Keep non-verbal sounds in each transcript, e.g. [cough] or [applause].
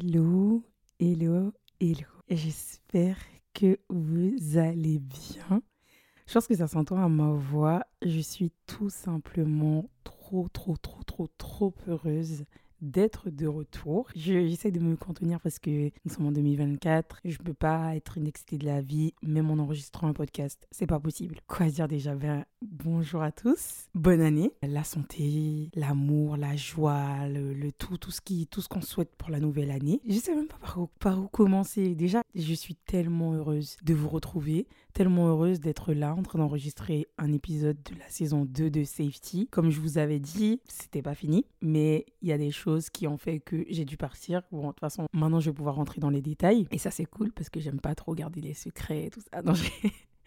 Hello, hello, hello. J'espère que vous allez bien. Je pense que ça s'entend à ma voix. Je suis tout simplement trop, trop, trop, trop, trop heureuse d'être de retour. J'essaie de me contenir parce que nous sommes en 2024. Je ne peux pas être une excitée de la vie, même en enregistrant un podcast. C'est pas possible. Quoi dire déjà? Ben, Bonjour à tous. Bonne année. La santé, l'amour, la joie, le, tout, tout ce qui, tout ce qu'on souhaite pour la nouvelle année. Je sais même pas par où, par où commencer. Déjà, je suis tellement heureuse de vous retrouver tellement heureuse d'être là en train d'enregistrer un épisode de la saison 2 de Safety. Comme je vous avais dit, c'était pas fini, mais il y a des choses qui ont fait que j'ai dû partir. Bon, de toute façon, maintenant je vais pouvoir rentrer dans les détails. Et ça, c'est cool parce que j'aime pas trop garder les secrets et tout ça. [laughs]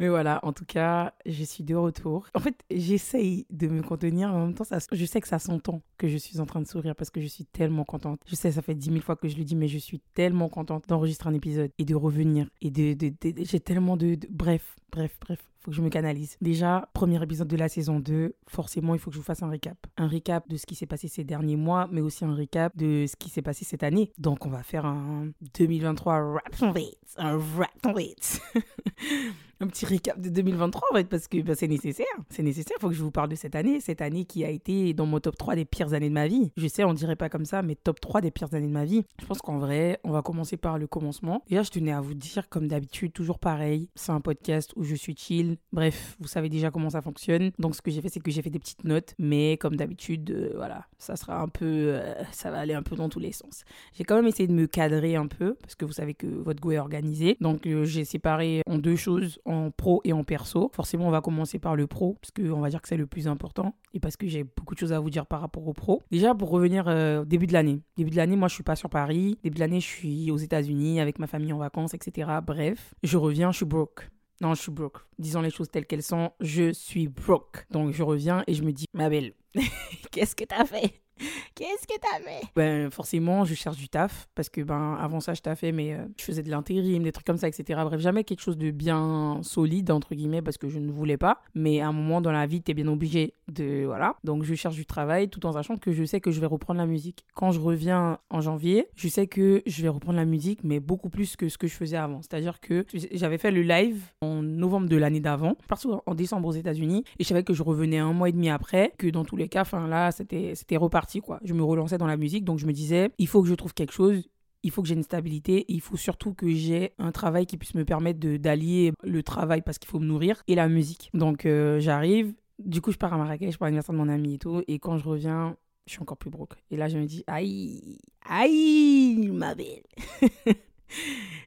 Mais voilà, en tout cas, je suis de retour. En fait, j'essaye de me contenir, en même temps, je sais que ça s'entend que je suis en train de sourire parce que je suis tellement contente. Je sais, ça fait dix mille fois que je le dis, mais je suis tellement contente d'enregistrer un épisode et de revenir. Et de, j'ai tellement de, Bref, bref, bref faut que je me canalise. Déjà, premier épisode de la saison 2, forcément, il faut que je vous fasse un récap. Un récap de ce qui s'est passé ces derniers mois, mais aussi un récap de ce qui s'est passé cette année. Donc, on va faire un 2023 rap un rap [laughs] un petit récap de 2023 en fait parce que bah, c'est nécessaire. C'est nécessaire, il faut que je vous parle de cette année, cette année qui a été dans mon top 3 des pires années de ma vie. Je sais, on dirait pas comme ça, mais top 3 des pires années de ma vie. Je pense qu'en vrai, on va commencer par le commencement. Déjà, je tenais à vous dire comme d'habitude, toujours pareil, c'est un podcast où je suis chill. Bref, vous savez déjà comment ça fonctionne. Donc ce que j'ai fait, c'est que j'ai fait des petites notes, mais comme d'habitude, euh, voilà, ça sera un peu euh, ça va aller un peu dans tous les sens. J'ai quand même essayé de me cadrer un peu parce que vous savez que votre go est organisé. Donc euh, j'ai séparé en deux choses en pro et en perso. Forcément, on va commencer par le pro, parce qu'on va dire que c'est le plus important, et parce que j'ai beaucoup de choses à vous dire par rapport au pro. Déjà, pour revenir euh, début de l'année. Début de l'année, moi, je suis pas sur Paris. Début de l'année, je suis aux États-Unis avec ma famille en vacances, etc. Bref, je reviens, je suis broke. Non, je suis broke. Disons les choses telles qu'elles sont, je suis broke. Donc je reviens et je me dis, ma belle, [laughs] qu'est-ce que t'as fait? [laughs] Qu'est-ce que t'as fait? Ben forcément, je cherche du taf parce que ben avant ça je taffais mais euh, je faisais de l'intérim, des trucs comme ça, etc. Bref, jamais quelque chose de bien solide entre guillemets parce que je ne voulais pas. Mais à un moment dans la vie, t'es bien obligé de voilà. Donc je cherche du travail tout en sachant que je sais que je vais reprendre la musique. Quand je reviens en janvier, je sais que je vais reprendre la musique mais beaucoup plus que ce que je faisais avant. C'est-à-dire que j'avais fait le live en novembre de l'année d'avant, partout en décembre aux États-Unis et je savais que je revenais un mois et demi après, que dans tous les cas, enfin là c'était c'était reparti quoi. Je me relançais dans la musique, donc je me disais, il faut que je trouve quelque chose, il faut que j'ai une stabilité, il faut surtout que j'ai un travail qui puisse me permettre d'allier le travail parce qu'il faut me nourrir et la musique. Donc euh, j'arrive, du coup je pars à Marrakech pour l'anniversaire de mon ami et tout, et quand je reviens, je suis encore plus broke. Et là je me dis, aïe, aïe, ma belle. [laughs]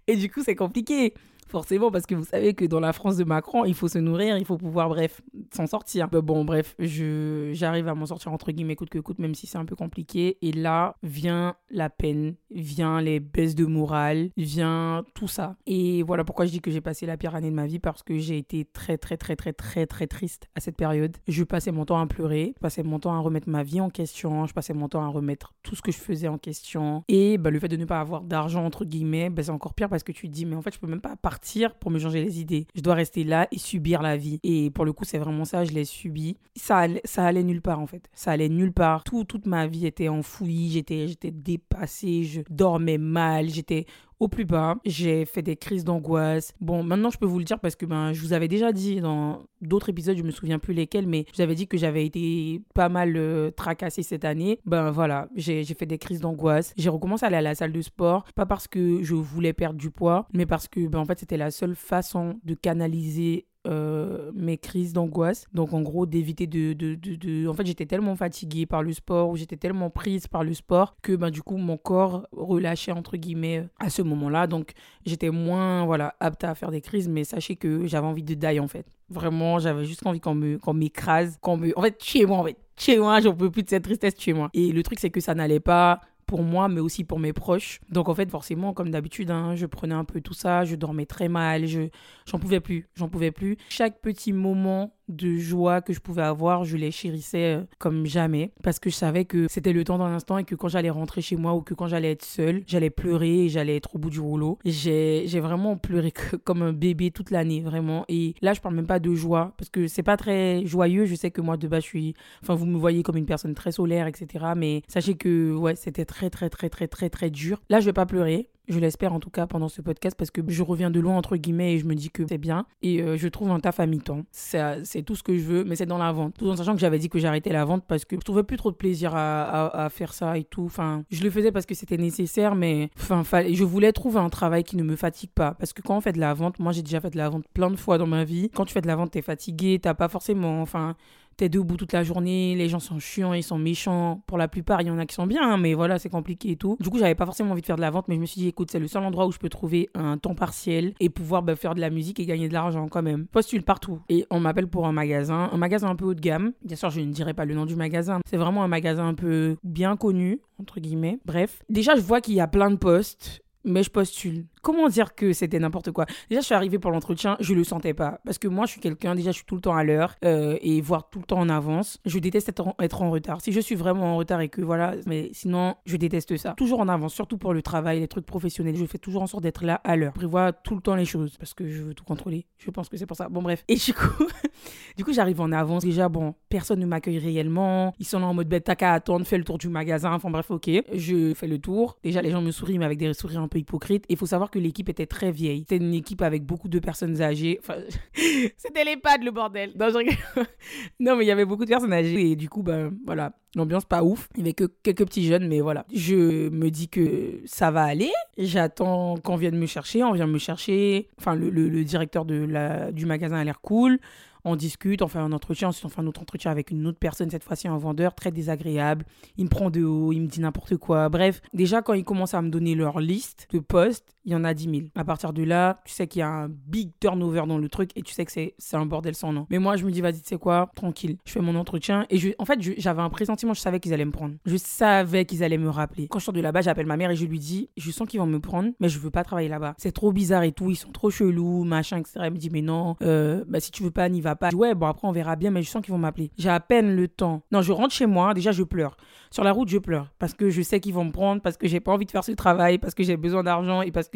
et du coup c'est compliqué forcément, parce que vous savez que dans la France de Macron, il faut se nourrir, il faut pouvoir, bref, s'en sortir. Bon, bref, j'arrive à m'en sortir entre guillemets coûte que coûte, même si c'est un peu compliqué. Et là vient la peine, vient les baisses de morale, vient tout ça. Et voilà pourquoi je dis que j'ai passé la pire année de ma vie, parce que j'ai été très, très, très, très, très, très triste à cette période. Je passais mon temps à pleurer, je passais mon temps à remettre ma vie en question, je passais mon temps à remettre tout ce que je faisais en question. Et bah, le fait de ne pas avoir d'argent, entre guillemets, bah, c'est encore pire parce que tu te dis, mais en fait, je peux même pas partir pour me changer les idées. Je dois rester là et subir la vie. Et pour le coup, c'est vraiment ça, je l'ai subi. Ça allait, ça allait nulle part en fait. Ça allait nulle part. Tout, toute ma vie était enfouie, j'étais, j'étais dépassée, je dormais mal, j'étais au plus bas. J'ai fait des crises d'angoisse. Bon, maintenant je peux vous le dire parce que ben, je vous avais déjà dit dans d'autres épisodes, je me souviens plus lesquels, mais je vous avais dit que j'avais été pas mal euh, tracassée cette année. Ben voilà, j'ai fait des crises d'angoisse. J'ai recommencé à aller à la salle de sport, pas parce que je voulais perdre du poids, mais parce que ben, en fait c'était la seule façon de canaliser euh, mes crises d'angoisse. Donc en gros d'éviter de, de, de, En fait j'étais tellement fatiguée par le sport ou j'étais tellement prise par le sport que ben, du coup mon corps relâchait entre guillemets à ce moment-là. Donc j'étais moins voilà apte à faire des crises mais sachez que j'avais envie de die en fait. Vraiment j'avais juste envie qu'on me qu'on m'écrase, qu'on me... En fait chez moi en fait. Chez moi, j'en peux plus de cette tristesse chez moi. Et le truc, c'est que ça n'allait pas pour moi, mais aussi pour mes proches. Donc en fait, forcément, comme d'habitude, hein, je prenais un peu tout ça, je dormais très mal, je j'en pouvais plus, j'en pouvais plus. Chaque petit moment de joie que je pouvais avoir, je les chérissais euh, comme jamais parce que je savais que c'était le temps d'un instant et que quand j'allais rentrer chez moi ou que quand j'allais être seule, j'allais pleurer et j'allais être au bout du rouleau. J'ai vraiment pleuré [laughs] comme un bébé toute l'année, vraiment. Et là, je parle même pas de joie parce que c'est pas très joyeux. Je sais que moi, de base, je suis. Enfin, vous me voyez comme une personne très solaire, etc. Mais sachez que, ouais, c'était très, très, très, très, très, très dur. Là, je vais pas pleurer. Je l'espère en tout cas pendant ce podcast parce que je reviens de loin entre guillemets et je me dis que c'est bien. Et euh, je trouve un taf à mi-temps. C'est tout ce que je veux, mais c'est dans la vente. Tout en sachant que j'avais dit que j'arrêtais la vente parce que je trouvais plus trop de plaisir à, à, faire ça et tout. Enfin, je le faisais parce que c'était nécessaire, mais enfin, je voulais trouver un travail qui ne me fatigue pas. Parce que quand on fait de la vente, moi j'ai déjà fait de la vente plein de fois dans ma vie. Quand tu fais de la vente, t'es fatigué, t'as pas forcément. Enfin, t'es debout toute la journée, les gens sont chiants, ils sont méchants. Pour la plupart, il y en a qui sont bien, hein, mais voilà, c'est compliqué et tout. Du coup, j'avais pas forcément envie de faire de la vente, mais je me suis dit, écoute, c'est le seul endroit où je peux trouver un temps partiel et pouvoir bah, faire de la musique et gagner de l'argent quand même. Postule partout. Et on m'appelle pour un magasin, un magasin un peu haut de gamme. Bien sûr, je ne dirai pas le nom du magasin. C'est vraiment un magasin un peu bien connu, entre guillemets. Bref. Déjà, je vois qu'il y a plein de postes mais je postule. Comment dire que c'était n'importe quoi? Déjà, je suis arrivée pour l'entretien, je le sentais pas. Parce que moi, je suis quelqu'un, déjà, je suis tout le temps à l'heure euh, et voire tout le temps en avance. Je déteste être en, retard. Si je suis vraiment en retard et que voilà, mais sinon, je déteste ça. Toujours en avance, surtout pour le travail, les trucs professionnels. Je fais toujours en sorte d'être là à l'heure. Je prévois tout le temps les choses parce que je veux tout contrôler. Je pense que c'est pour ça. Bon, bref. Et du coup, [laughs] du coup j'arrive en avance. Déjà, bon, personne ne m'accueille réellement. Ils sont là en mode bête, t'as qu'à attendre, fais le tour du magasin. Enfin, bref, ok. Je fais le tour. Déjà, les gens me sourient, mais avec des sourires un peu hypocrites. Il faut savoir que l'équipe était très vieille. C'était une équipe avec beaucoup de personnes âgées. [laughs] C'était l'EHPAD, le bordel. [laughs] Non, mais il y avait beaucoup de personnes âgées. Et du coup, ben voilà, l'ambiance pas ouf. Il y avait que quelques petits jeunes, mais voilà. Je me dis que ça va aller. J'attends qu'on vienne me chercher. On vient me chercher. Enfin, le, le, directeur de la, du magasin a l'air cool on discute, on fait un entretien, ensuite on fait un autre entretien avec une autre personne, cette fois-ci un vendeur très désagréable. Il me prend de haut, il me dit n'importe quoi. Bref, déjà quand ils commencent à me donner leur liste de postes, il y en a 10 000. À partir de là, tu sais qu'il y a un big turnover dans le truc et tu sais que c'est un bordel sans nom. Mais moi, je me dis, vas-y, tu sais quoi, tranquille. Je fais mon entretien et je, en fait, j'avais un pressentiment, je savais qu'ils allaient me prendre. Je savais qu'ils allaient me rappeler. Quand je sors de là-bas, j'appelle ma mère et je lui dis, je sens qu'ils vont me prendre, mais je veux pas travailler là-bas. C'est trop bizarre et tout, ils sont trop chelous, machin, etc. Elle me dit, mais non, euh, bah, si tu veux pas, n'y va pas. Je dis, ouais, bon, après, on verra bien, mais je sens qu'ils vont m'appeler. J'ai à peine le temps. Non, je rentre chez moi, déjà, je pleure. Sur la route, je pleure parce que je sais qu'ils vont me prendre, parce que j'ai pas envie de faire ce travail, parce que j'ai besoin d'argent et parce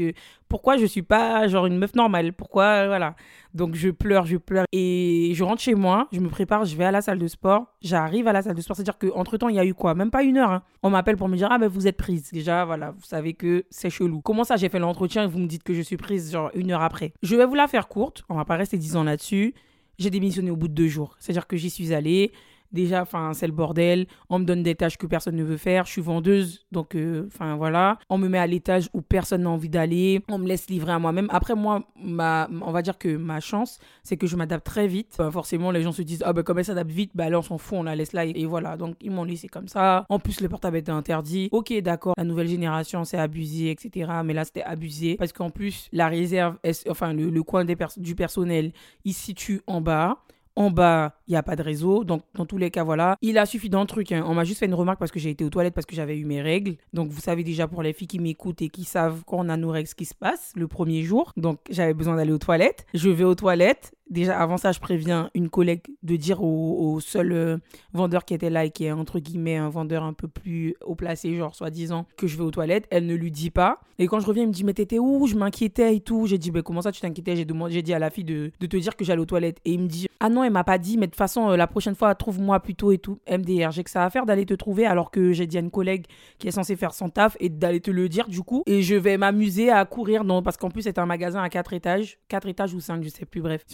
pourquoi je suis pas genre une meuf normale? Pourquoi voilà Donc je pleure, je pleure et je rentre chez moi, je me prépare, je vais à la salle de sport, j'arrive à la salle de sport, c'est-à-dire que entre temps il y a eu quoi? Même pas une heure. Hein. On m'appelle pour me dire ah ben vous êtes prise. Déjà voilà, vous savez que c'est chelou. Comment ça j'ai fait l'entretien et vous me dites que je suis prise genre une heure après? Je vais vous la faire courte, on va pas rester dix ans là-dessus. J'ai démissionné au bout de deux jours, c'est-à-dire que j'y suis allée. Déjà, enfin, c'est le bordel. On me donne des tâches que personne ne veut faire. Je suis vendeuse, donc, euh, enfin, voilà. On me met à l'étage où personne n'a envie d'aller. On me laisse livrer à moi-même. Après, moi, ma, on va dire que ma chance, c'est que je m'adapte très vite. forcément, les gens se disent, ah ben, comme elle s'adapte vite, bah là, on s'en fout, on la laisse là. Et, voilà. Donc, ils m'ont laissé comme ça. En plus, le portable était interdit. Ok, d'accord. La nouvelle génération, c'est abusé, etc. Mais là, c'était abusé. Parce qu'en plus, la réserve, enfin, le, coin du personnel, il se situe en bas. En bas, il n'y a pas de réseau. Donc, dans tous les cas, voilà. Il a suffi d'un truc. Hein. On m'a juste fait une remarque parce que j'ai été aux toilettes parce que j'avais eu mes règles. Donc, vous savez déjà pour les filles qui m'écoutent et qui savent quand on a nos règles ce qui se passe le premier jour. Donc, j'avais besoin d'aller aux toilettes. Je vais aux toilettes. Déjà, avant ça, je préviens une collègue de dire au, seul euh, vendeur qui était là et qui est entre guillemets un vendeur un peu plus haut placé, genre soi-disant, que je vais aux toilettes. Elle ne lui dit pas. Et quand je reviens, il me dit Mais t'étais où? Je m'inquiétais et tout. J'ai dit ben, Comment ça, tu t'inquiétais? J'ai j'ai dit à la fille de, de te dire que j'allais aux toilettes. Et il me dit Ah non, elle m'a pas dit, mais de toute façon, euh, la prochaine fois, trouve-moi plutôt et tout. MDR, j'ai que ça à faire d'aller te trouver alors que j'ai dit à une collègue qui est censée faire son taf et d'aller te le dire du coup. Et je vais m'amuser à courir, non, parce qu'en plus, c'est un magasin à 4 étages. 4 étages ou 5, je sais plus, bref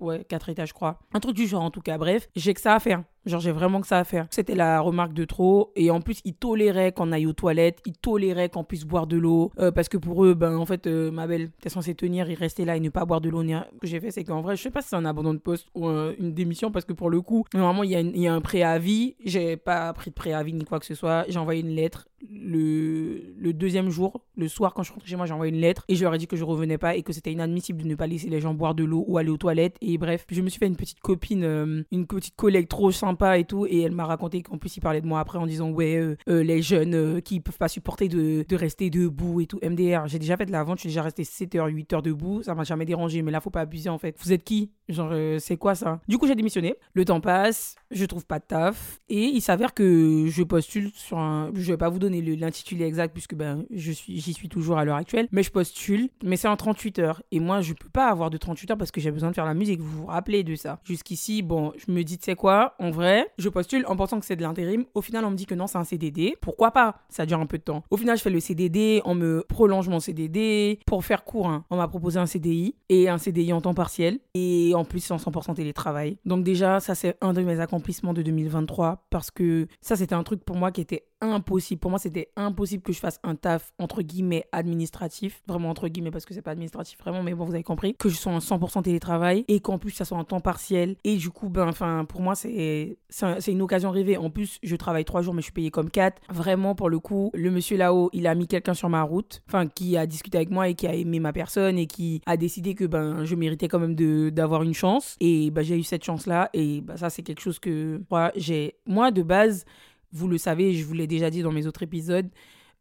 ouais, 4 étages, je crois. Un truc du genre, en tout cas. Bref, j'ai que ça à faire. Genre, j'ai vraiment que ça à faire. C'était la remarque de trop. Et en plus, ils toléraient qu'on aille aux toilettes. Ils toléraient qu'on puisse boire de l'eau. Euh, parce que pour eux, ben, en fait, euh, ma belle, t'es censée tenir, et rester là et ne pas boire de l'eau. Ce que j'ai fait, c'est qu'en vrai, je sais pas si c'est un abandon de poste ou une démission. Parce que pour le coup, normalement, il y, y, a un préavis. J'ai pas pris de préavis ni quoi que ce soit. J'ai envoyé une lettre le, le, deuxième jour, le soir, quand je suis chez moi, j'ai envoyé une lettre et je leur ai dit que je revenais pas et que c'était inadmissible de ne pas laisser les gens boire de l'eau ou aller aux toilettes. Et bref, je me suis fait une petite copine, euh, une petite collègue trop sympa et tout. Et elle m'a raconté qu'en plus, il parlait de moi après en disant Ouais, euh, euh, les jeunes euh, qui peuvent pas supporter de, rester debout et tout. MDR, j'ai déjà fait de la vente, je suis déjà resté 7 h 8 heures debout. Ça m'a jamais dérangé, mais là, faut pas abuser en fait. Vous êtes qui? Genre, c'est quoi ça? Du coup, j'ai démissionné. Le temps passe, je trouve pas de taf. Et il s'avère que je postule sur un. Je vais pas vous donner l'intitulé exact puisque ben, je suis, j'y suis toujours à l'heure actuelle. Mais je postule, mais c'est en 38 heures. Et moi, je peux pas avoir de 38 heures parce que j'ai besoin de faire la musique. Vous vous rappelez de ça. Jusqu'ici, bon, je me dis, tu sais quoi En vrai, je postule en pensant que c'est de l'intérim. Au final, on me dit que non, c'est un CDD. Pourquoi pas? Ça dure un peu de temps. Au final, je fais le CDD. On me prolonge mon CDD. Pour faire court, hein, on m'a proposé un CDI et un CDI en temps partiel. Et en plus, c'est en 100% télétravail. Donc déjà, ça, c'est un de mes de 2023 parce que ça, c'était un truc pour moi qui était impossible. Pour moi, c'était impossible que je fasse un taf entre guillemets administratif, vraiment entre guillemets parce que c'est pas administratif vraiment, mais bon, vous avez compris, que je sois en 100% télétravail et qu'en plus ça soit en temps partiel. Et du coup, ben, enfin, pour moi, c'est c'est un- c'est une occasion rêvée. En plus, je travaille trois jours, mais je suis payée comme quatre. Vraiment, pour le coup, le monsieur là-haut, il a mis quelqu'un sur ma route, enfin, qui a discuté avec moi et qui a aimé ma personne et qui a décidé que ben, je méritais quand même d'avoir une chance. Et ben, j'ai eu cette chance-là. Et ben, ça, c'est quelque chose que moi, j'ai. Moi, de base, vous le savez, je vous l'ai déjà dit dans mes autres épisodes,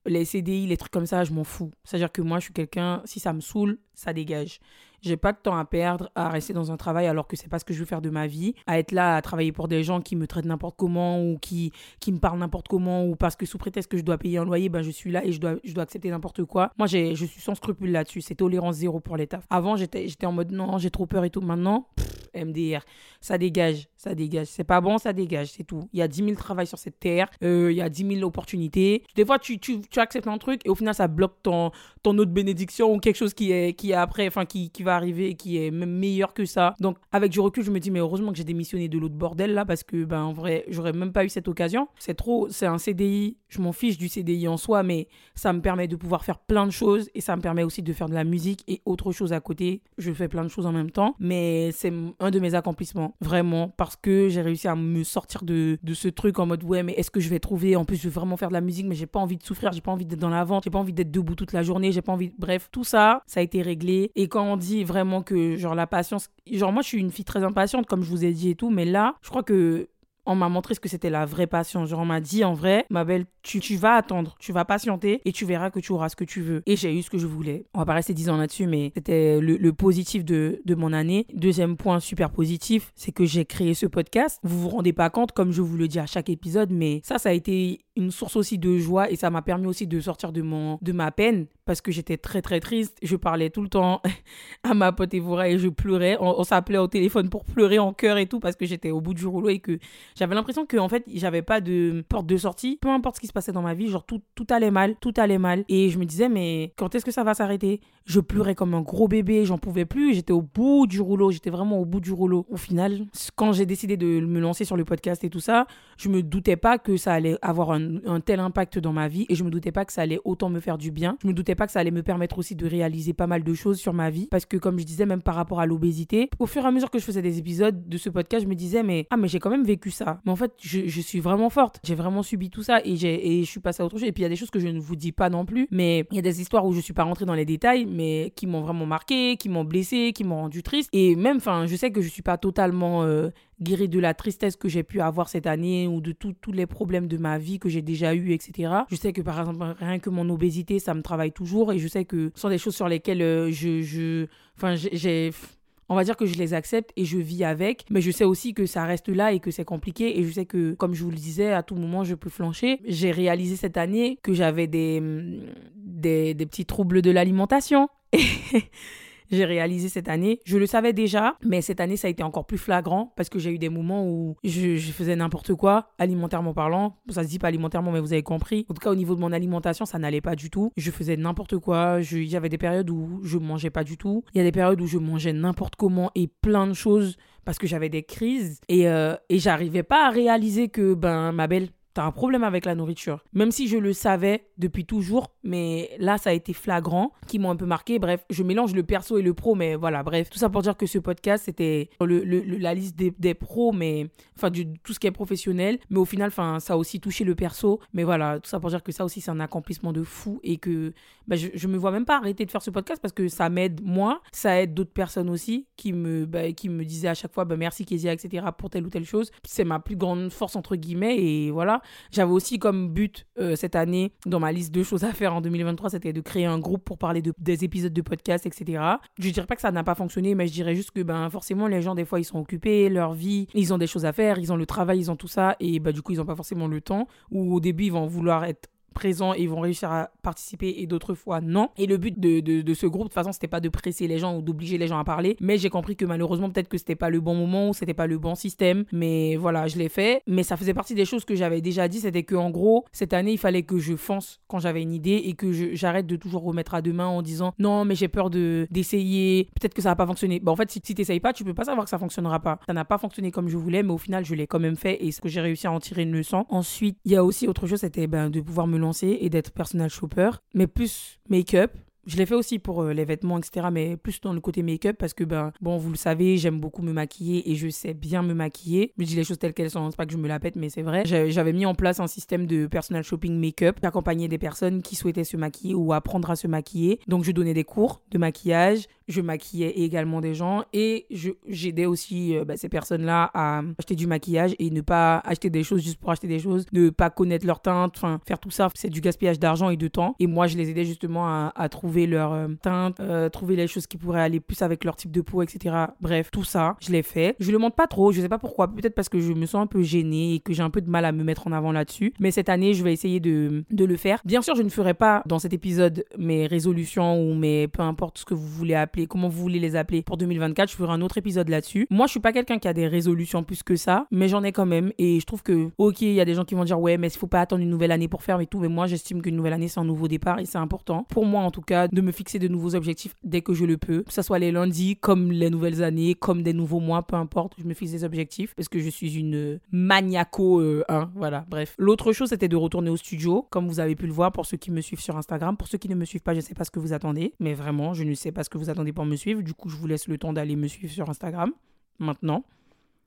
les CDI, les trucs comme ça, je m'en fous. C'est-à-dire que moi, je suis quelqu'un, si ça me saoule, ça dégage. J'ai pas de temps à perdre à rester dans un travail alors que c'est pas ce que je veux faire de ma vie, à être là à travailler pour des gens qui me traitent n'importe comment ou qui, qui me parlent n'importe comment ou parce que sous prétexte que je dois payer un loyer, ben je suis là et je dois, je dois accepter n'importe quoi. Moi, je suis sans scrupule là-dessus. C'est tolérance zéro pour les. Avant, j'étais, en mode non, j'ai trop peur et tout. Maintenant, MDR, ça dégage, ça dégage. C'est pas bon, ça dégage, c'est tout. Il y a 10 000 travails sur cette terre, euh, il y a 10 000 opportunités. Des fois, tu, tu, tu acceptes un truc et au final, ça bloque ton, ton autre bénédiction ou quelque chose qui est, qui est après, enfin, qui, qui va arriver et qui est même meilleur que ça. Donc, avec du recul, je me dis, mais heureusement que j'ai démissionné de l'autre bordel là parce que, ben, en vrai, j'aurais même pas eu cette occasion. C'est trop, c'est un CDI, je m'en fiche du CDI en soi, mais ça me permet de pouvoir faire plein de choses et ça me permet aussi de faire de la musique et autre chose à côté. Je fais plein de choses en même temps, mais c'est un de mes accomplissements, vraiment, parce que j'ai réussi à me sortir de, de ce truc en mode ouais, mais est-ce que je vais trouver? En plus, je veux vraiment faire de la musique, mais j'ai pas envie de souffrir, j'ai pas envie d'être dans la vente, j'ai pas envie d'être debout toute la journée, j'ai pas envie. Bref, tout ça, ça a été réglé. Et quand on dit vraiment que, genre, la patience, genre, moi, je suis une fille très impatiente, comme je vous ai dit et tout, mais là, je crois que on m'a montré ce que c'était la vraie patience. Genre, on m'a dit en vrai, ma belle, tu, vas attendre, tu vas patienter et tu verras que tu auras ce que tu veux. Et j'ai eu ce que je voulais. On va pas rester 10 ans là-dessus, mais c'était le, le positif de, de mon année. Deuxième point super positif, c'est que j'ai créé ce podcast. Vous vous rendez pas compte, comme je vous le dis à chaque épisode, mais ça, ça a été une source aussi de joie et ça m'a permis aussi de sortir de, mon, de ma peine parce que j'étais très très triste. Je parlais tout le temps [laughs] à ma pote Evora et je pleurais. On, on s'appelait au téléphone pour pleurer en cœur et tout parce que j'étais au bout du rouleau et que j'avais l'impression que en fait j'avais pas de porte de sortie. Peu importe ce qui se passait dans ma vie, genre tout, tout allait mal, tout allait mal. Et je me disais mais quand est-ce que ça va s'arrêter? Je pleurais comme un gros bébé, j'en pouvais plus. J'étais au bout du rouleau, j'étais vraiment au bout du rouleau. Au final, quand j'ai décidé de me lancer sur le podcast et tout ça, je me doutais pas que ça allait avoir un tel impact dans ma vie et je me doutais pas que ça allait autant me faire du bien. Je me doutais pas que ça allait me permettre aussi de réaliser pas mal de choses sur ma vie parce que comme je disais même par rapport à l'obésité, au fur et à mesure que je faisais des épisodes de ce podcast, je me disais mais ah mais j'ai quand même vécu ça. Mais en fait, je, suis vraiment forte. J'ai vraiment subi tout ça et j'ai et je suis passée à autre chose et puis il y a des choses que je ne vous dis pas non plus, mais il y a des histoires où je suis pas rentrée dans les détails mais qui m'ont vraiment marqué, qui m'ont blessée, qui m'ont rendu triste et même enfin, je sais que je suis pas totalement euh, guérie de la tristesse que j'ai pu avoir cette année ou de tous les problèmes de ma vie que j'ai déjà eu, etc. Je sais que par exemple, rien que mon obésité, ça me travaille toujours et je sais que ce sont des choses sur lesquelles euh, je, enfin, j'ai- on va dire que je les accepte et je vis avec, mais je sais aussi que ça reste là et que c'est compliqué et je sais que, comme je vous le disais, à tout moment, je peux flancher. J'ai réalisé cette année que j'avais des, des, petits troubles de l'alimentation. [laughs] j'ai réalisé cette année. Je le savais déjà, mais cette année, ça a été encore plus flagrant parce que j'ai eu des moments où je, faisais n'importe quoi, alimentairement parlant. Ça se dit pas alimentairement, mais vous avez compris. En tout cas, au niveau de mon alimentation, ça n'allait pas du tout. Je faisais n'importe quoi. Il y avait des périodes où je mangeais pas du tout. Il y a des périodes où je mangeais n'importe comment et plein de choses parce que j'avais des crises et, euh, et j'arrivais pas à réaliser que, ben, ma belle, T'as un problème avec la nourriture. Même si je le savais, depuis toujours, mais là, ça a été flagrant, qui m'ont un peu marqué. Bref, je mélange le perso et le pro, mais voilà, bref. Tout ça pour dire que ce podcast, c'était le, la liste des, des, pros, mais enfin, du, tout ce qui est professionnel. Mais au final, enfin, ça a aussi touché le perso. Mais voilà, tout ça pour dire que ça aussi, c'est un accomplissement de fou et que bah, je, je me vois même pas arrêter de faire ce podcast parce que ça m'aide moi, ça aide d'autres personnes aussi qui me, bah, qui me disaient à chaque fois bah, merci Kezia, etc. pour telle ou telle chose. C'est ma plus grande force, entre guillemets. Et voilà, j'avais aussi comme but euh, cette année, dans ma liste de choses à faire en 2023, c'était de créer un groupe pour parler de, des épisodes de podcast, etc. Je dirais pas que ça n'a pas fonctionné, mais je dirais juste que ben, forcément, les gens, des fois, ils sont occupés, leur vie, ils ont des choses à faire, ils ont le travail, ils ont tout ça. Et bah, du coup, ils n'ont pas forcément le temps. Ou au début, ils vont vouloir être présents et vont réussir à participer et d'autres fois non. Et le but de, de, ce groupe, de toute façon, c'était pas de presser les gens ou d'obliger les gens à parler, mais j'ai compris que malheureusement, peut-être que c'était pas le bon moment ou c'était pas le bon système. Mais voilà, je l'ai fait. Mais ça faisait partie des choses que j'avais déjà dit, c'était que en gros, cette année, il fallait que je fonce quand j'avais une idée et que j'arrête de toujours remettre à demain en disant non, mais j'ai peur de d'essayer, peut-être que ça va pas fonctionner. Bah, en fait, si, tu t'essayes pas, tu peux pas savoir que ça fonctionnera pas. Ça n'a pas fonctionné comme je voulais, mais au final, je l'ai quand même fait et ce que j'ai réussi à en tirer une leçon. Ensuite, il y a aussi autre chose, c'était ben, de pouvoir me et d'être personal shopper, mais plus make-up. Je l'ai fait aussi pour euh, les vêtements, etc. Mais plus dans le côté make-up parce que, ben, bon, vous le savez, j'aime beaucoup me maquiller et je sais bien me maquiller. Je dis les choses telles qu'elles sont, c'est pas que je me la pète, mais c'est vrai. J'avais mis en place un système de personal shopping make-up qui accompagnait des personnes qui souhaitaient se maquiller ou apprendre à se maquiller. Donc, je donnais des cours de maquillage, je maquillais également des gens et j'aidais aussi euh, bah, ces personnes-là à acheter du maquillage et ne pas acheter des choses juste pour acheter des choses, ne pas connaître leur teinte, enfin faire tout ça, c'est du gaspillage d'argent et de temps. Et moi, je les aidais justement à, trouver leur euh, teinte, euh, trouver les choses qui pourraient aller plus avec leur type de peau, etc. Bref, tout ça, je l'ai fait. Je le montre pas trop, je sais pas pourquoi, peut-être parce que je me sens un peu gênée et que j'ai un peu de mal à me mettre en avant là-dessus. Mais cette année, je vais essayer de, de le faire. Bien sûr, je ne ferai pas dans cet épisode mes résolutions ou mes peu importe ce que vous voulez appeler comment vous voulez les appeler pour 2024. Je ferai un autre épisode là-dessus. Moi, je suis pas quelqu'un qui a des résolutions plus que ça, mais j'en ai quand même. Et je trouve que, ok, il y a des gens qui vont dire, ouais, mais il faut pas attendre une nouvelle année pour faire et tout. Mais moi, j'estime qu'une nouvelle année, c'est un nouveau départ et c'est important. Pour moi, en tout cas, de me fixer de nouveaux objectifs dès que je le peux. Que ce soit les lundis, comme les nouvelles années, comme des nouveaux mois, peu importe. Je me fixe des objectifs parce que je suis une maniaco, euh, voilà, bref. L'autre chose, c'était de retourner au studio, comme vous avez pu le voir pour ceux qui me suivent sur Instagram. Pour ceux qui ne me suivent pas, je sais pas ce que vous attendez, mais vraiment, je ne sais pas ce que vous attendez pour me suivre. Du coup, je vous laisse le temps d'aller me suivre sur Instagram maintenant.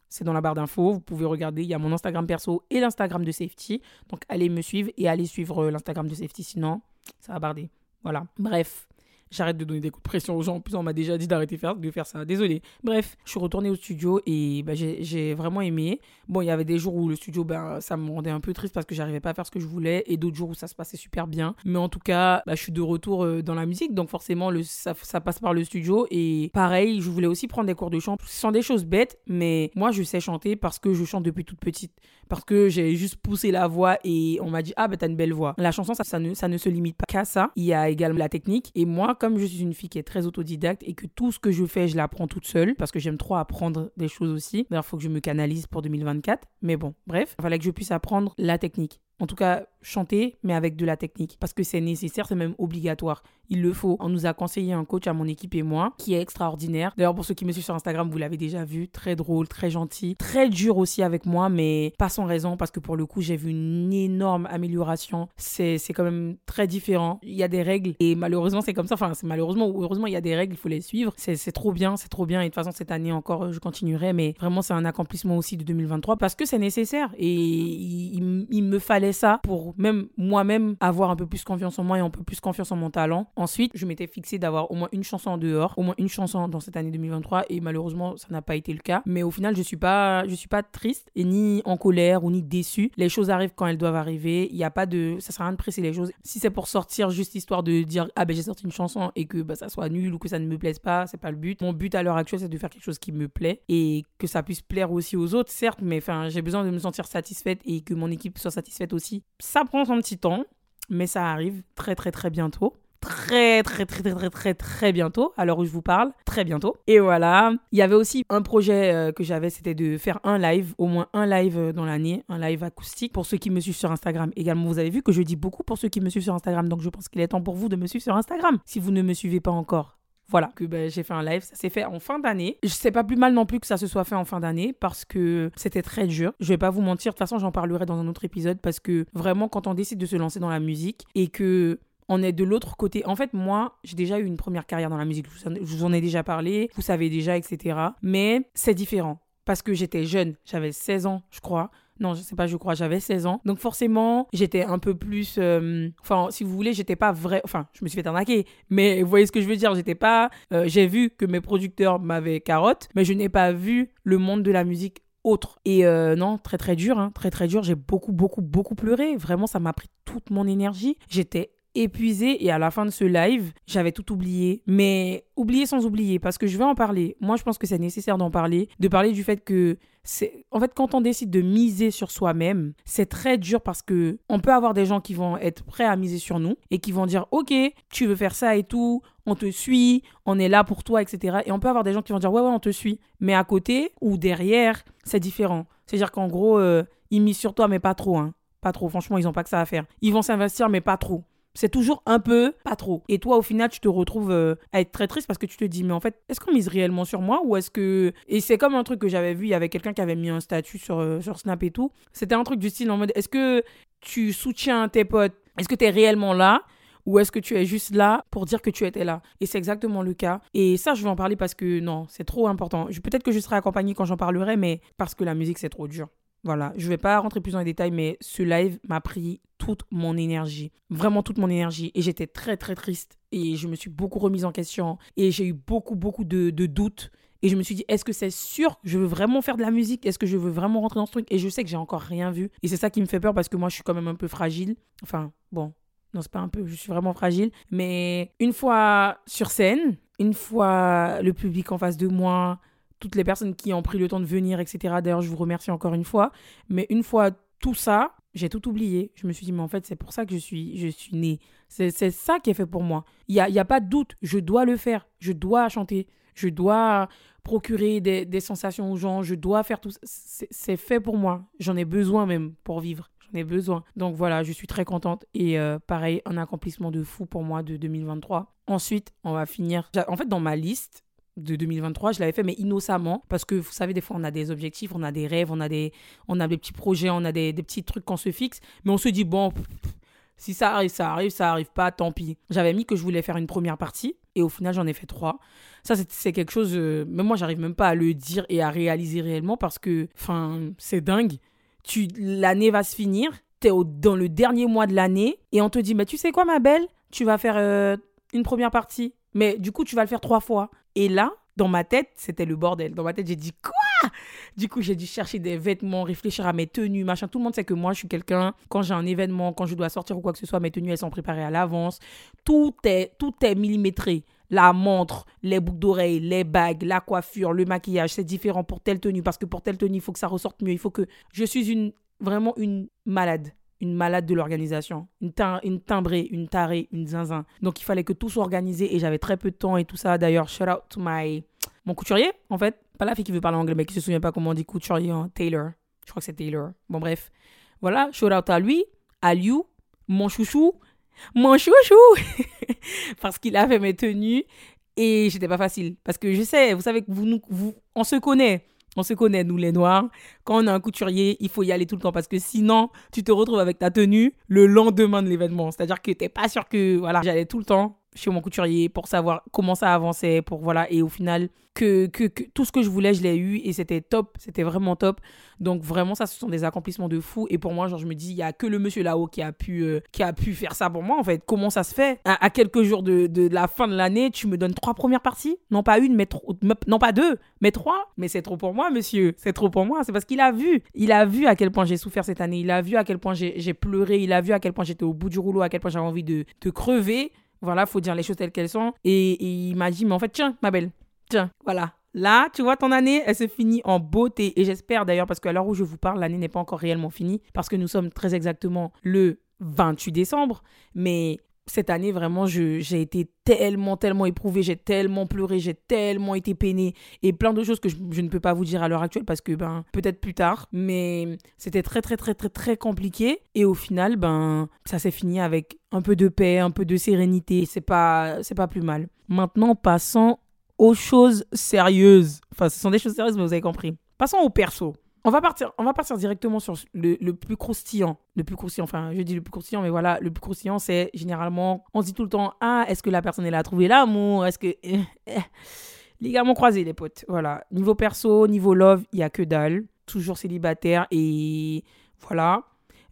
C'est dans la barre d'infos. Vous pouvez regarder. Il y a mon Instagram perso et l'Instagram de Safety. Donc, allez me suivre et allez suivre euh, l'Instagram de Safety. Sinon, ça va barder. Voilà. Bref. J'arrête de donner des coups de pression aux gens. En plus, on m'a déjà dit d'arrêter de faire ça. Désolé. Bref, je suis retournée au studio et bah, j'ai vraiment aimé. Bon, il y avait des jours où le studio, ben, ça me rendait un peu triste parce que j'arrivais pas à faire ce que je voulais et d'autres jours où ça se passait super bien. Mais en tout cas, bah, je suis de retour euh, dans la musique. Donc forcément, ça, passe par le studio. Et pareil, je voulais aussi prendre des cours de chant. Ce sont des choses bêtes, mais moi, je sais chanter parce que je chante depuis toute petite. Parce que j'ai juste poussé la voix et on m'a dit, ah, bah, t'as une belle voix. La chanson, ça ne se limite pas qu'à ça. Il y a également la technique. Et moi, comme je suis une fille qui est très autodidacte et que tout ce que je fais, je l'apprends toute seule parce que j'aime trop apprendre des choses aussi. D'ailleurs, il faut que je me canalise pour 2024. Mais bon, bref, il fallait que je puisse apprendre la technique. En tout cas, chanter, mais avec de la technique. Parce que c'est nécessaire, c'est même obligatoire. Il le faut. On nous a conseillé un coach à mon équipe et moi qui est extraordinaire. D'ailleurs, pour ceux qui me suivent sur Instagram, vous l'avez déjà vu. Très drôle, très gentil. Très dur aussi avec moi, mais pas sans raison parce que pour le coup, j'ai vu une énorme amélioration. C'est quand même très différent. Il y a des règles et malheureusement, c'est comme ça. Enfin, c'est malheureusement ou heureusement, il y a des règles, il faut les suivre. C'est trop bien, c'est trop bien. Et de toute façon, cette année encore, je continuerai. Mais vraiment, c'est un accomplissement aussi de 2023 parce que c'est nécessaire. Et il, il me fallait ça pour même moi-même avoir un peu plus confiance en moi et un peu plus confiance en mon talent. Ensuite, je m'étais fixé d'avoir au moins une chanson en dehors, au moins une chanson dans cette année 2023 et malheureusement, ça n'a pas été le cas. Mais au final, je suis pas je suis pas triste et ni en colère ou ni déçue. Les choses arrivent quand elles doivent arriver. Il y a pas de ça sert à rien de presser les choses. Si c'est pour sortir juste histoire de dire ah ben j'ai sorti une chanson et que bah, ça soit nul ou que ça ne me plaise pas, c'est pas le but. Mon but à l'heure actuelle, c'est de faire quelque chose qui me plaît et que ça puisse plaire aussi aux autres, certes, mais enfin, j'ai besoin de me sentir satisfaite et que mon équipe soit satisfaite aussi. Ça prend son petit temps, mais ça arrive très très très bientôt très très très très très très très bientôt, à l'heure où je vous parle, très bientôt. Et voilà, il y avait aussi un projet euh, que j'avais, c'était de faire un live, au moins un live euh, dans l'année, un live acoustique. Pour ceux qui me suivent sur Instagram également, vous avez vu que je dis beaucoup pour ceux qui me suivent sur Instagram, donc je pense qu'il est temps pour vous de me suivre sur Instagram. Si vous ne me suivez pas encore, Voilà, que ben, j'ai fait un live. Ça s'est fait en fin d'année. Je sais pas plus mal non plus que ça se soit fait en fin d'année parce que c'était très dur. Je vais pas vous mentir. De toute façon, j'en parlerai dans un autre épisode parce que vraiment, quand on décide de se lancer dans la musique et que on est de l'autre côté. En fait, moi, j'ai déjà eu une première carrière dans la musique. Je vous en ai déjà parlé. Vous savez déjà, etc. Mais c'est différent parce que j'étais jeune. J'avais 16 ans, je crois. Non, je sais pas, je crois, j'avais 16 ans. Donc forcément, j'étais un peu plus... euh, Enfin, si vous voulez, j'étais pas vrai... Enfin, je me suis fait arnaquer. Mais vous voyez ce que je veux dire J'étais pas... euh, j'ai vu que mes producteurs m'avaient carotte, mais je n'ai pas vu le monde de la musique autre. Et euh, non, très très dur, hein, très très dur. J'ai beaucoup, beaucoup, beaucoup pleuré. Vraiment, ça m'a pris toute mon énergie. J'étais épuisée et à la fin de ce live, j'avais tout oublié. Mais oublié sans oublier, parce que je vais en parler. Moi, je pense que c'est nécessaire d'en parler, de parler du fait que c'est en fait quand on décide de miser sur soi-même, c'est très dur parce que on peut avoir des gens qui vont être prêts à miser sur nous et qui vont dire OK, tu veux faire ça et tout, on te suit, on est là pour toi, etc. Et on peut avoir des gens qui vont dire ouais ouais on te suit, mais à côté ou derrière, c'est différent. C'est-à-dire qu'en gros, euh, ils misent sur toi mais pas trop, hein. Pas trop. Franchement, ils ont pas que ça à faire. Ils vont s'investir mais pas trop. C'est toujours un peu, pas trop. Et toi, au final, tu te retrouves euh, à être très triste parce que tu te dis, mais en fait, est-ce qu'on mise réellement sur moi ou est-ce que. Et c'est comme un truc que j'avais vu, il y avait quelqu'un qui avait mis un statut sur, euh, sur Snap et tout. C'était un truc du style en mode, est-ce que tu soutiens tes potes? Est-ce que tu es réellement là? Ou est-ce que tu es juste là pour dire que tu étais là? Et c'est exactement le cas. Et ça, je vais en parler parce que non, c'est trop important. Peut-être que je serai accompagnée quand j'en parlerai, mais parce que la musique, c'est trop dur. Voilà, je vais pas rentrer plus dans les détails, mais ce live m'a pris toute mon énergie, vraiment toute mon énergie, et j'étais très très triste, et je me suis beaucoup remise en question, et j'ai eu beaucoup beaucoup de, de doutes, et je me suis dit, est-ce que c'est sûr? Je veux vraiment faire de la musique? Est-ce que je veux vraiment rentrer dans ce truc? Et je sais que j'ai encore rien vu, et c'est ça qui me fait peur parce que moi je suis quand même un peu fragile, enfin bon, non c'est pas un peu, je suis vraiment fragile, mais une fois sur scène, une fois le public en face de moi, toutes les personnes qui ont pris le temps de venir, etc. D'ailleurs, je vous remercie encore une fois. Mais une fois tout ça, j'ai tout oublié. Je me suis dit, mais en fait, c'est pour ça que je suis, je suis née. C'est c'est ça qui est fait pour moi. Il n'y a, y a pas de doute. Je dois le faire. Je dois chanter. Je dois procurer des, des sensations aux gens. Je dois faire tout ça. C'est c'est fait pour moi. J'en ai besoin même pour vivre. J'en ai besoin. Donc voilà, je suis très contente. Et euh, pareil, un accomplissement de fou pour moi de 2023. Ensuite, on va finir. En fait, dans ma liste, de 2023, je l'avais fait, mais innocemment, parce que vous savez, des fois, on a des objectifs, on a des rêves, on a des, on a des petits projets, on a des, des petits trucs qu'on se fixe, mais on se dit, bon, si ça arrive, ça arrive, ça arrive pas, tant pis. J'avais mis que je voulais faire une première partie, et au final, j'en ai fait trois. Ça, c'est- c'est quelque chose, euh, même moi, j'arrive même pas à le dire et à réaliser réellement, parce que, enfin, c'est dingue. Tu, l'année va se finir, t'es au, dans le dernier mois de l'année, et on te dit, mais tu sais quoi, ma belle, tu vas faire euh, une première partie, mais du coup, tu vas le faire trois fois. Et là, dans ma tête, c'était le bordel. Dans ma tête, j'ai dit quoi? Du coup, j'ai dû chercher des vêtements, réfléchir à mes tenues, machin. Tout le monde sait que moi, je suis quelqu'un, quand j'ai un événement, quand je dois sortir ou quoi que ce soit, mes tenues, elles sont préparées à l'avance. Tout est, tout est millimétré. La montre, les boucles d'oreilles, les bagues, la coiffure, le maquillage, c'est différent pour telle tenue. Parce que pour telle tenue, il faut que ça ressorte mieux. Il faut que. Je suis une, vraiment une malade une malade de l'organisation, une, tim- une timbrée, une tarée, une zinzin. Donc il fallait que tout soit organisé et j'avais très peu de temps et tout ça. D'ailleurs, shout out to my mon couturier en fait, pas la fille qui veut parler anglais mais qui se souvient pas comment on dit couturier, hein, Taylor. Je crois que c'est Taylor. Bon bref, voilà, shout out à lui, à Liu, mon chouchou, mon chouchou, [laughs] parce qu'il a fait mes tenues et j'étais pas facile parce que je sais, vous savez que vous, vous on se connaît. On se connaît, nous les Noirs. Quand on a un couturier, il faut y aller tout le temps parce que sinon, tu te retrouves avec ta tenue le lendemain de l'événement. C'est-à-dire que t'es pas sûr que. Voilà, j'allais tout le temps chez mon couturier pour savoir comment ça avançait, pour voilà. Et au final, que, que, que tout ce que je voulais, je l'ai eu et c'était top. C'était vraiment top. Donc vraiment, ça, ce sont des accomplissements de fou. Et pour moi, genre, je me dis, il y a que le monsieur là-haut qui a pu, euh, qui a pu faire ça pour moi, en fait. Comment ça se fait? À, quelques jours de, de la fin de l'année, tu me donnes trois premières parties? Non pas une, mais. Non pas deux, mais trois? Mais c'est trop pour moi, monsieur. C'est trop pour moi. C'est parce qu'il a vu. Il a vu à quel point j'ai souffert cette année. Il a vu à quel point j'ai j'ai pleuré. Il a vu à quel point j'étais au bout du rouleau, à quel point j'avais envie de, de crever. Voilà, faut dire les choses telles qu'elles sont. Et, et il m'a dit, mais en fait, tiens, ma belle, tiens, voilà. Là, tu vois, ton année, elle se finit en beauté. Et j'espère d'ailleurs, parce qu'à l'heure où je vous parle, l'année n'est pas encore réellement finie, parce que nous sommes très exactement le 28 décembre. Mais cette année, vraiment, j'ai été tellement, tellement éprouvée, j'ai tellement pleuré, j'ai tellement été peinée et plein de choses que je, ne peux pas vous dire à l'heure actuelle parce que, ben, peut-être plus tard, mais c'était très, très, très, très, très compliqué. Et au final, ben, ça s'est fini avec un peu de paix, un peu de sérénité. C'est pas, c'est pas plus mal. Maintenant, passons aux choses sérieuses. Enfin, ce sont des choses sérieuses, mais vous avez compris. Passons au perso. On va partir, on va partir directement sur le, plus croustillant. Le plus croustillant, enfin, je dis le plus croustillant, mais voilà, le plus croustillant, c'est généralement, on se dit tout le temps, ah, est-ce que la personne, elle a trouvé l'amour? Est-ce que. Eh, eh. Ligaments croisés, les potes. Voilà. Niveau perso, niveau love, il y a que dalle. Toujours célibataire et voilà.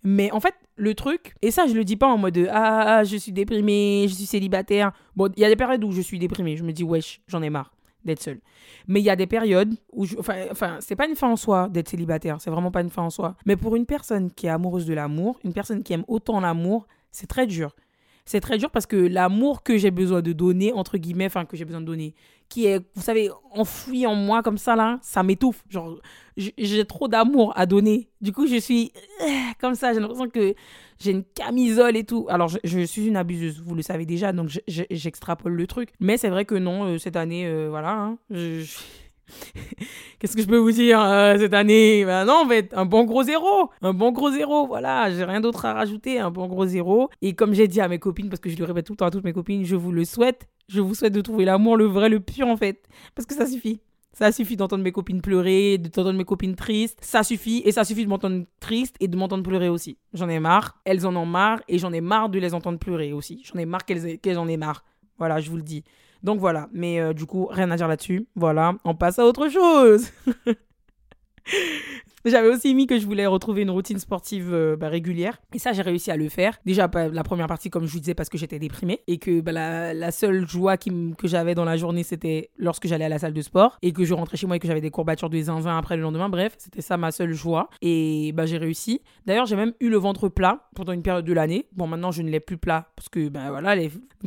Mais en fait, le truc, et ça, je le dis pas en mode ah, je suis déprimée, je suis célibataire. Bon, il y a des périodes où je suis déprimée. Je me dis, wesh, j'en ai marre d'être seule. Mais il y a des périodes où, je, enfin, enfin c'est pas une fin en soi d'être célibataire, c'est vraiment pas une fin en soi. Mais pour une personne qui est amoureuse de l'amour, une personne qui aime autant l'amour, c'est très dur c'est très dur parce que l'amour que j'ai besoin de donner, entre guillemets, enfin que j'ai besoin de donner, qui est, vous savez, enfoui en moi comme ça, là, ça m'étouffe. Genre, j'ai trop d'amour à donner. Du coup, je suis euh, comme ça, j'ai l'impression que j'ai une camisole et tout. Alors, je, suis une abuseuse, vous le savez déjà, donc j'extrapole le truc. Mais c'est vrai que non, euh, cette année, euh, voilà, hein, [laughs] Qu'est-ce que je peux vous dire euh, cette année? Ben non, en fait, un bon gros zéro. Un bon gros zéro, voilà. J'ai rien d'autre à rajouter, un bon gros zéro. Et comme j'ai dit à mes copines, parce que je le répète tout le temps à toutes mes copines, je vous le souhaite. Je vous souhaite de trouver l'amour, le vrai, le pur, en fait. Parce que ça suffit. Ça suffit d'entendre mes copines pleurer, d'entendre mes copines tristes. Ça suffit. Et ça suffit de m'entendre triste et de m'entendre pleurer aussi. J'en ai marre. Elles en ont marre. Et j'en ai marre de les entendre pleurer aussi. J'en ai marre qu'elles en aient marre. Voilà, je vous le dis. Donc voilà, mais euh, du coup, rien à dire là-dessus. Voilà, on passe à autre chose. [laughs] J'avais aussi mis que je voulais retrouver une routine sportive euh, bah, régulière. Et ça, j'ai réussi à le faire. Déjà, la première partie, comme je vous disais, parce que j'étais déprimée. Et que bah, la, seule joie que j'avais dans la journée, c'était lorsque j'allais à la salle de sport. Et que je rentrais chez moi et que j'avais des courbatures de zinzin après le lendemain. Bref, c'était ça ma seule joie. Et bah, j'ai réussi. D'ailleurs, j'ai même eu le ventre plat pendant une période de l'année. Bon, maintenant, je ne l'ai plus plat. Parce que, ben voilà,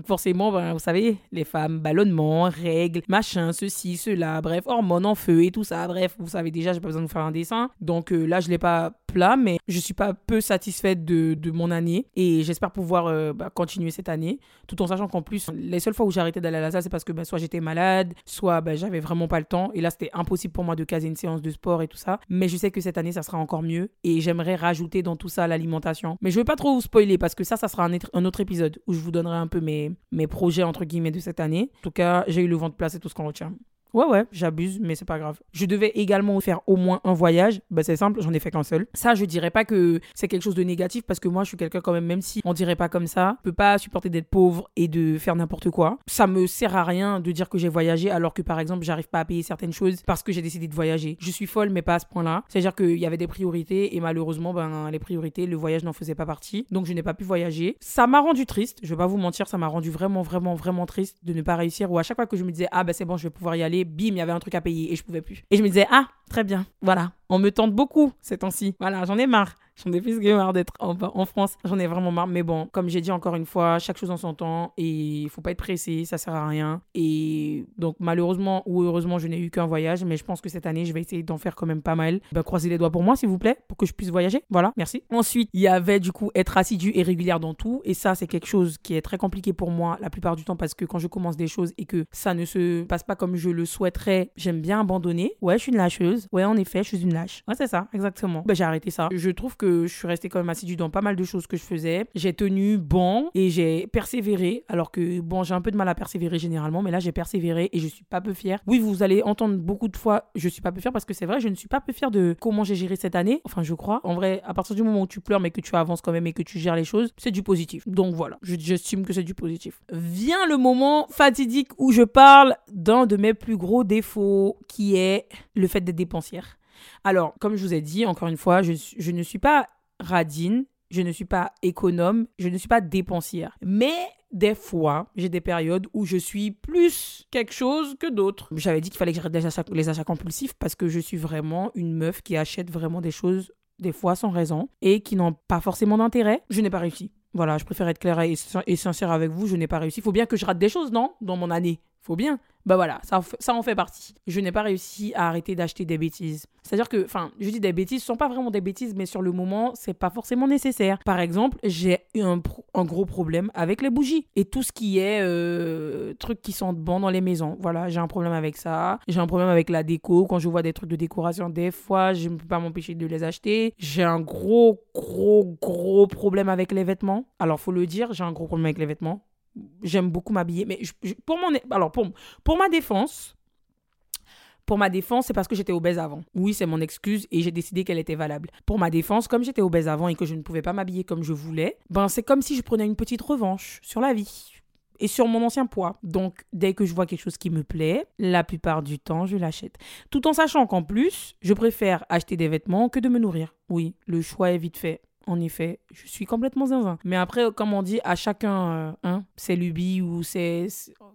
forcément, vous savez, les femmes, ballonnement, règles, machin, ceci, cela. Bref, hormones en feu et tout ça. Bref, vous savez déjà, j'ai pas besoin de vous faire un dessin. Donc euh, là, je l'ai pas plat, mais je suis pas peu satisfaite de, mon année et j'espère pouvoir euh, bah, continuer cette année, tout en sachant qu'en plus, les seules fois où arrêté d'aller à la salle, c'est parce que bah, soit j'étais malade, soit bah, j'avais vraiment pas le temps et là, c'était impossible pour moi de caser une séance de sport et tout ça. Mais je sais que cette année, ça sera encore mieux et j'aimerais rajouter dans tout ça l'alimentation. Mais je veux pas trop vous spoiler parce que ça, ça sera un, un, autre épisode où je vous donnerai un peu mes, mes projets entre guillemets de cette année. En tout cas, j'ai eu le vent de place et tout ce qu'on retient. Ouais, ouais, j'abuse, mais c'est pas grave. Je devais également faire au moins un voyage. Bah, c'est simple, j'en ai fait qu'un seul. Ça, je dirais pas que c'est quelque chose de négatif parce que moi, je suis quelqu'un quand même, même si on dirait pas comme ça, je peux pas supporter d'être pauvre et de faire n'importe quoi. Ça me sert à rien de dire que j'ai voyagé alors que par exemple, j'arrive pas à payer certaines choses parce que j'ai décidé de voyager. Je suis folle, mais pas à ce point-là. C'est-à-dire qu'il y avait des priorités et malheureusement, ben, les priorités, le voyage n'en faisait pas partie. Donc, je n'ai pas pu voyager. Ça m'a rendu triste. Je vais pas vous mentir, ça m'a rendu vraiment, vraiment, vraiment triste de ne pas réussir ou à chaque fois que je me disais, ah, ben, c'est bon, je vais pouvoir y aller, bim, il y avait un truc à payer et je pouvais plus. Et je me disais, ah, très bien, voilà, on me tente beaucoup ces temps-ci. Voilà, j'en ai marre. J'en ai plus que marre d'être en, France. J'en ai vraiment marre. Mais bon, comme j'ai dit encore une fois, chaque chose en son temps et il faut pas être pressé, ça sert à rien. Et donc, malheureusement ou heureusement, je n'ai eu qu'un voyage, mais je pense que cette année, je vais essayer d'en faire quand même pas mal. Ben, croisez les doigts pour moi, s'il vous plaît, pour que je puisse voyager. Voilà, merci. Ensuite, il y avait du coup être assidu et régulière dans tout. Et ça, c'est quelque chose qui est très compliqué pour moi la plupart du temps parce que quand je commence des choses et que ça ne se passe pas comme je le souhaiterais, j'aime bien abandonner. Ouais, je suis une lâcheuse. Ouais, en effet, je suis une lâche. Ouais, c'est ça, exactement. Ben, j'ai arrêté ça. Je trouve que je suis restée quand même assidue dans pas mal de choses que je faisais. J'ai tenu bon et j'ai persévéré. Alors que, bon, j'ai un peu de mal à persévérer généralement, mais là, j'ai persévéré et je suis pas peu fière. Oui, vous allez entendre beaucoup de fois, je suis pas peu fière parce que c'est vrai, je ne suis pas peu fière de comment j'ai géré cette année. Enfin, je crois. En vrai, à partir du moment où tu pleures, mais que tu avances quand même et que tu gères les choses, c'est du positif. Donc voilà, j'estime que c'est du positif. Vient le moment fatidique où je parle d'un de mes plus gros défauts qui est le fait d'être dépensière. Alors, comme je vous ai dit, encore une fois, je, ne suis pas radine, je ne suis pas économe, je ne suis pas dépensière. Mais des fois, j'ai des périodes où je suis plus quelque chose que d'autres. J'avais dit qu'il fallait que j'arrête les achats, compulsifs parce que je suis vraiment une meuf qui achète vraiment des choses des fois sans raison et qui n'ont pas forcément d'intérêt. Je n'ai pas réussi. Voilà, je préfère être claire et, sincère avec vous, je n'ai pas réussi. Il faut bien que je rate des choses, non? Dans mon année. Faut bien. Bah voilà, ça, ça en fait partie. Je n'ai pas réussi à arrêter d'acheter des bêtises. C'est-à-dire que, enfin, je dis des bêtises, ce sont pas vraiment des bêtises, mais sur le moment, c'est pas forcément nécessaire. Par exemple, j'ai eu un, gros problème avec les bougies et tout ce qui est euh, trucs qui sentent bon dans les maisons. Voilà, j'ai un problème avec ça. J'ai un problème avec la déco. Quand je vois des trucs de décoration, des fois, je ne peux pas m'empêcher de les acheter. J'ai un gros, gros, gros problème avec les vêtements. Alors, faut le dire, j'ai un gros problème avec les vêtements j'aime beaucoup m'habiller. Mais pour, mon, alors pour, pour ma défense, pour ma défense, c'est parce que j'étais obèse avant. Oui, c'est mon excuse et j'ai décidé qu'elle était valable. Pour ma défense, comme j'étais obèse avant et que je ne pouvais pas m'habiller comme je voulais, ben c'est comme si je prenais une petite revanche sur la vie et sur mon ancien poids. Donc, dès que je vois quelque chose qui me plaît, la plupart du temps, je l'achète. Tout en sachant qu'en plus, je préfère acheter des vêtements que de me nourrir. Oui, le choix est vite fait en effet, je suis complètement zinzin. Mais après, comme on dit, à chacun, euh, hein, c'est lubi ou c'est.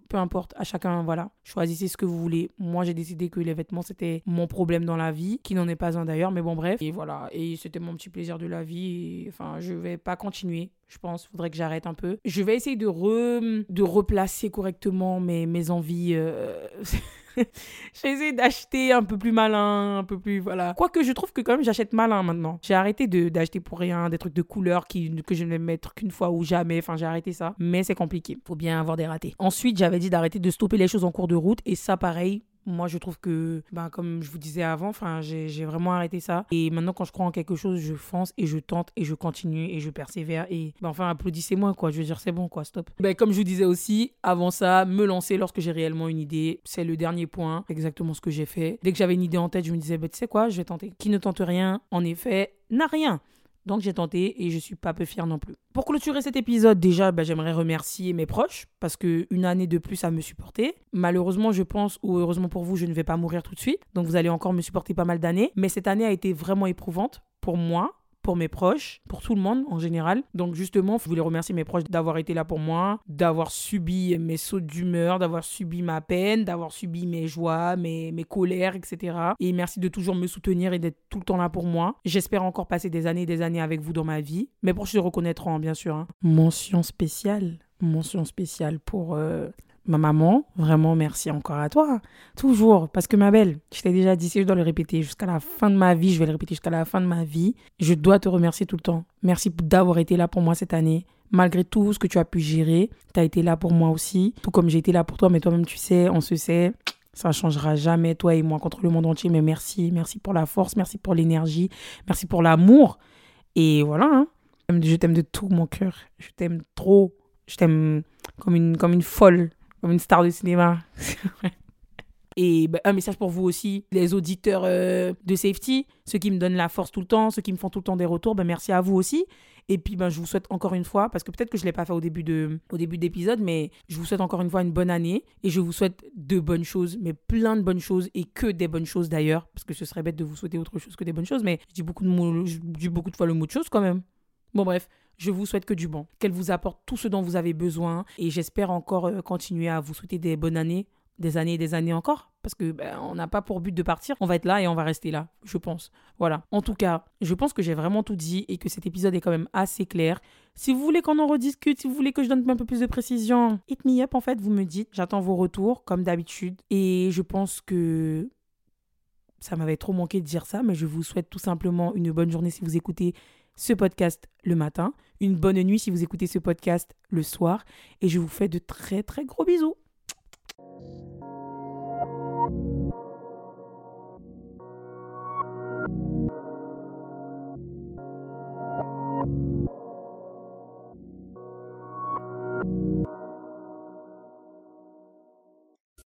Peu importe, à chacun, voilà. Choisissez ce que vous voulez. Moi, j'ai décidé que les vêtements, c'était mon problème dans la vie, qui n'en est pas un d'ailleurs, mais bon, bref. Et voilà. Et c'était mon petit plaisir de la vie. enfin, je vais pas continuer. Je pense, faudrait que j'arrête un peu. Je vais essayer de, re, de replacer correctement mes, mes envies. Euh... [laughs] [laughs] j'ai essayé d'acheter un peu plus malin, un peu plus. Voilà. Quoique je trouve que quand même j'achète malin maintenant. J'ai arrêté d'acheter pour rien des trucs de couleur que je ne vais mettre qu'une fois ou jamais. Enfin, j'ai arrêté ça. Mais c'est compliqué. Faut bien avoir des ratés. Ensuite, j'avais dit d'arrêter de stopper les choses en cours de route. Et ça, pareil, moi, je trouve que, ben, comme je vous disais avant, j'ai vraiment arrêté ça. Et maintenant, quand je crois en quelque chose, je fonce et je tente et je continue et je persévère. Et ben, enfin, applaudissez-moi, quoi. Je veux dire, c'est bon, quoi, stop. Ben, comme je vous disais aussi, avant ça, me lancer lorsque j'ai réellement une idée, c'est le dernier point, exactement ce que j'ai fait. Dès que j'avais une idée en tête, je me disais, ben, tu sais quoi, je vais tenter. Qui ne tente rien, en effet, n'a rien. Donc j'ai tenté et je suis pas peu fière non plus. Pour clôturer cet épisode, déjà, bah, j'aimerais remercier mes proches parce que une année de plus à me supporter. Malheureusement, je pense, ou heureusement pour vous, je ne vais pas mourir tout de suite. Donc vous allez encore me supporter pas mal d'années. Mais cette année a été vraiment éprouvante pour moi pour mes proches, pour tout le monde en général. Donc justement, je voulais remercier mes proches d'avoir été là pour moi, d'avoir subi mes sauts d'humeur, d'avoir subi ma peine, d'avoir subi mes joies, mes, mes colères, etc. Et merci de toujours me soutenir et d'être tout le temps là pour moi. J'espère encore passer des années et des années avec vous dans ma vie. Mes proches se reconnaîtront, bien sûr. Hein. Mention spéciale mention spéciale pour euh, ma maman, vraiment merci encore à toi. Toujours, parce que ma belle, je t'ai déjà dit, je dois le répéter jusqu'à la fin de ma vie, je vais le répéter jusqu'à la fin de ma vie, je dois te remercier tout le temps. Merci d'avoir été là pour moi cette année. Malgré tout ce que tu as pu gérer, tu as été là pour moi aussi, tout comme j'ai été là pour toi, mais toi-même tu sais, on se sait. Ça ne changera jamais, toi et moi, contre le monde entier. Mais merci, merci pour la force, merci pour l'énergie, merci pour l'amour. Et voilà, hein. je t'aime de tout mon cœur. Je t'aime trop. Je t'aime comme une, comme une folle comme une star de cinéma. [laughs] Et bah, un message pour vous aussi, les auditeurs euh, de Safety, ceux qui me donnent la force tout le temps, ceux qui me font tout le temps des retours, ben merci à vous aussi. Et puis ben, je vous souhaite encore une fois, parce que peut-être que je ne l'ai pas fait au début de au début d'épisode, mais je vous souhaite encore une fois une bonne année et je vous souhaite de bonnes choses, mais plein de bonnes choses et que des bonnes choses d'ailleurs, parce que ce serait bête de vous souhaiter autre chose que des bonnes choses, mais je dis beaucoup de, mots, je dis beaucoup de fois le mot de choses quand même. Bon bref, je vous souhaite que du bon, qu'elle vous apporte tout ce dont vous avez besoin et j'espère encore euh, continuer à vous souhaiter des bonnes années, des années et des années encore parce que ben, on n'a pas pour but de partir, on va être là et on va rester là, je pense. Voilà. En tout cas, je pense que j'ai vraiment tout dit et que cet épisode est quand même assez clair. Si vous voulez qu'on en rediscute, si vous voulez que je donne un peu plus de précision, hit me up en fait, vous me dites. J'attends vos retours comme d'habitude et je pense que ça m'avait trop manqué de dire ça, mais je vous souhaite tout simplement une bonne journée si vous écoutez ce podcast le matin, une bonne nuit si vous écoutez ce podcast le soir, et je vous fais de très très gros bisous.